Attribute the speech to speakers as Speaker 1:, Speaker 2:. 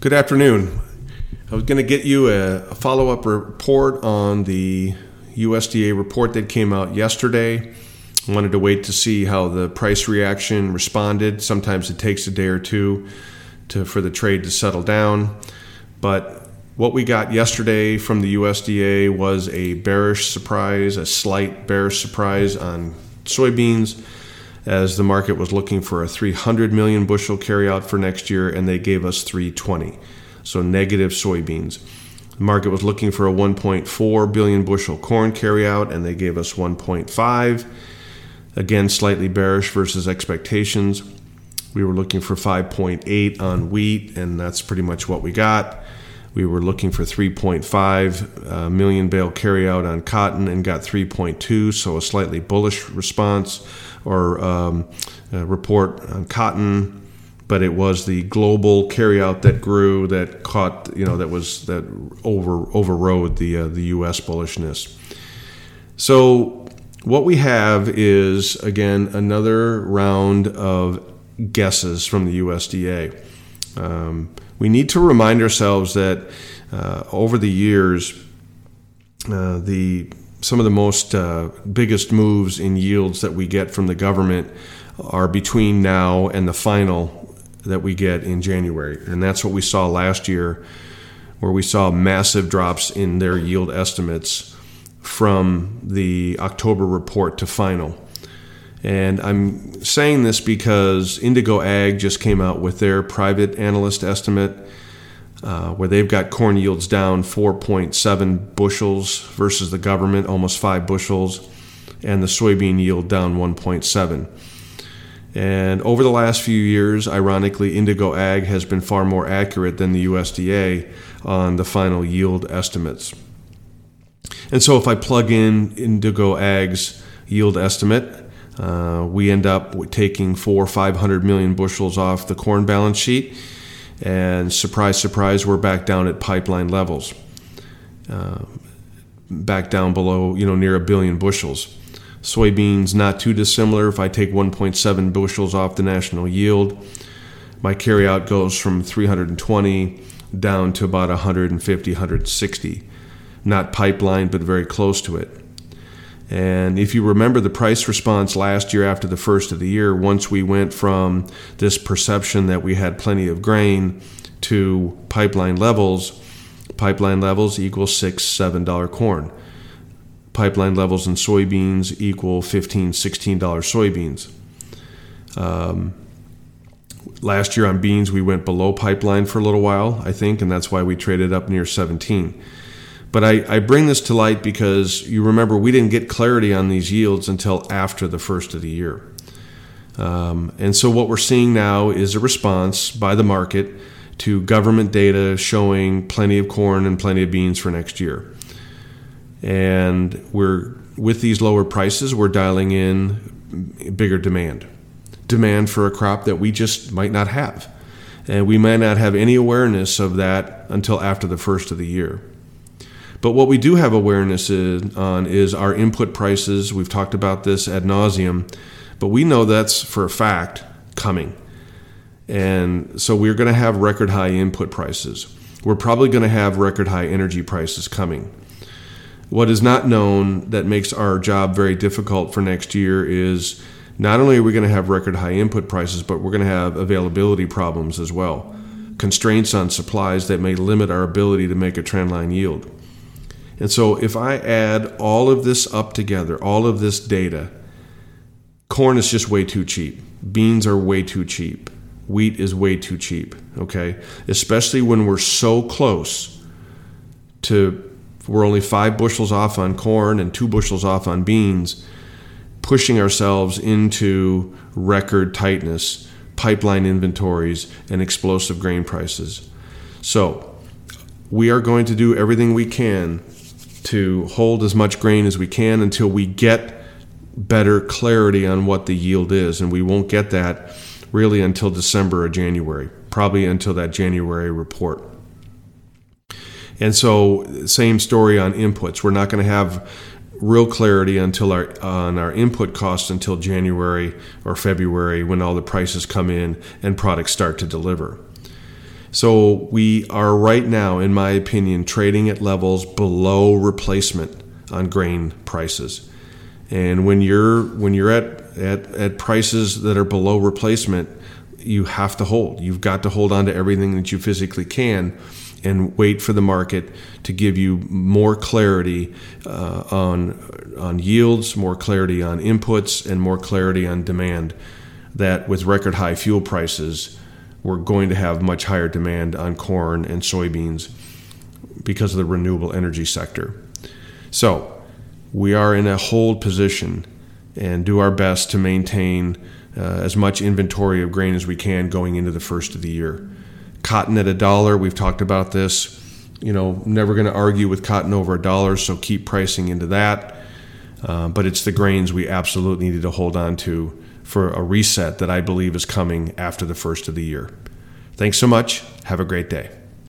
Speaker 1: Good afternoon. I was going to get you a, a follow up report on the USDA report that came out yesterday. I wanted to wait to see how the price reaction responded. Sometimes it takes a day or two to, for the trade to settle down. But what we got yesterday from the USDA was a bearish surprise, a slight bearish surprise on soybeans as the market was looking for a 300 million bushel carryout for next year, and they gave us 320. So negative soybeans. The market was looking for a 1.4 billion bushel corn carryout, and they gave us 1.5. Again, slightly bearish versus expectations. We were looking for 5.8 on wheat, and that's pretty much what we got. We were looking for 3.5 uh, bale carryout on cotton and got 3.2, so a slightly bullish response or um, report on cotton. But it was the global carryout that grew that caught, you know, that was that over overrode the uh, the U.S. bullishness. So what we have is again another round of guesses from the USDA. Um, we need to remind ourselves that uh, over the years, uh, the some of the most uh, biggest moves in yields that we get from the government are between now and the final that we get in January, and that's what we saw last year, where we saw massive drops in their yield estimates from the October report to final. And I'm saying this because Indigo Ag just came out with their private analyst estimate, uh, where they've got corn yields down 4.7 bushels versus the government, almost 5 bushels, and the soybean yield down 1.7. And over the last few years, ironically, Indigo Ag has been far more accurate than the USDA on the final yield estimates. And so if I plug in Indigo Ag's yield estimate, uh, we end up taking four, or five hundred million bushels off the corn balance sheet, and surprise, surprise, we're back down at pipeline levels, uh, back down below, you know, near a billion bushels. Soybeans not too dissimilar. If I take 1.7 bushels off the national yield, my carryout goes from 320 down to about 150, 160. Not pipeline, but very close to it. And if you remember the price response last year after the first of the year, once we went from this perception that we had plenty of grain to pipeline levels, pipeline levels equal six, seven dollar corn. Pipeline levels in soybeans equal 15, 16 dollar soybeans. Um, last year on beans, we went below pipeline for a little while, I think, and that's why we traded up near 17. But I, I bring this to light because you remember we didn't get clarity on these yields until after the first of the year. Um, and so what we're seeing now is a response by the market to government data showing plenty of corn and plenty of beans for next year. And we're with these lower prices, we're dialing in bigger demand. Demand for a crop that we just might not have. And we might not have any awareness of that until after the first of the year. But what we do have awareness on is our input prices. We've talked about this ad nauseum, but we know that's for a fact coming. And so we're going to have record high input prices. We're probably going to have record high energy prices coming. What is not known that makes our job very difficult for next year is not only are we going to have record high input prices, but we're going to have availability problems as well. Constraints on supplies that may limit our ability to make a trendline yield. And so if I add all of this up together, all of this data, corn is just way too cheap. Beans are way too cheap. Wheat is way too cheap, okay? Especially when we're so close to we're only 5 bushels off on corn and 2 bushels off on beans, pushing ourselves into record tightness, pipeline inventories and explosive grain prices. So, we are going to do everything we can to hold as much grain as we can until we get better clarity on what the yield is. And we won't get that really until December or January, probably until that January report. And so, same story on inputs. We're not going to have real clarity until our on our input costs until January or February when all the prices come in and products start to deliver. So we are right now, in my opinion, trading at levels below replacement on grain prices. And when you're when you're at, at, at prices that are below replacement, you have to hold. You've got to hold on to everything that you physically can and wait for the market to give you more clarity uh, on on yields, more clarity on inputs, and more clarity on demand. That with record high fuel prices, we're going to have much higher demand on corn and soybeans because of the renewable energy sector. So we are in a hold position and do our best to maintain uh, as much inventory of grain as we can going into the first of the year. Cotton at a dollar, we've talked about this. You know, never going to argue with cotton over a dollar, so keep pricing into that. Uh, but it's the grains we absolutely need to hold on to for a reset that I believe is coming after the first of the year. Thanks so much. Have a great day.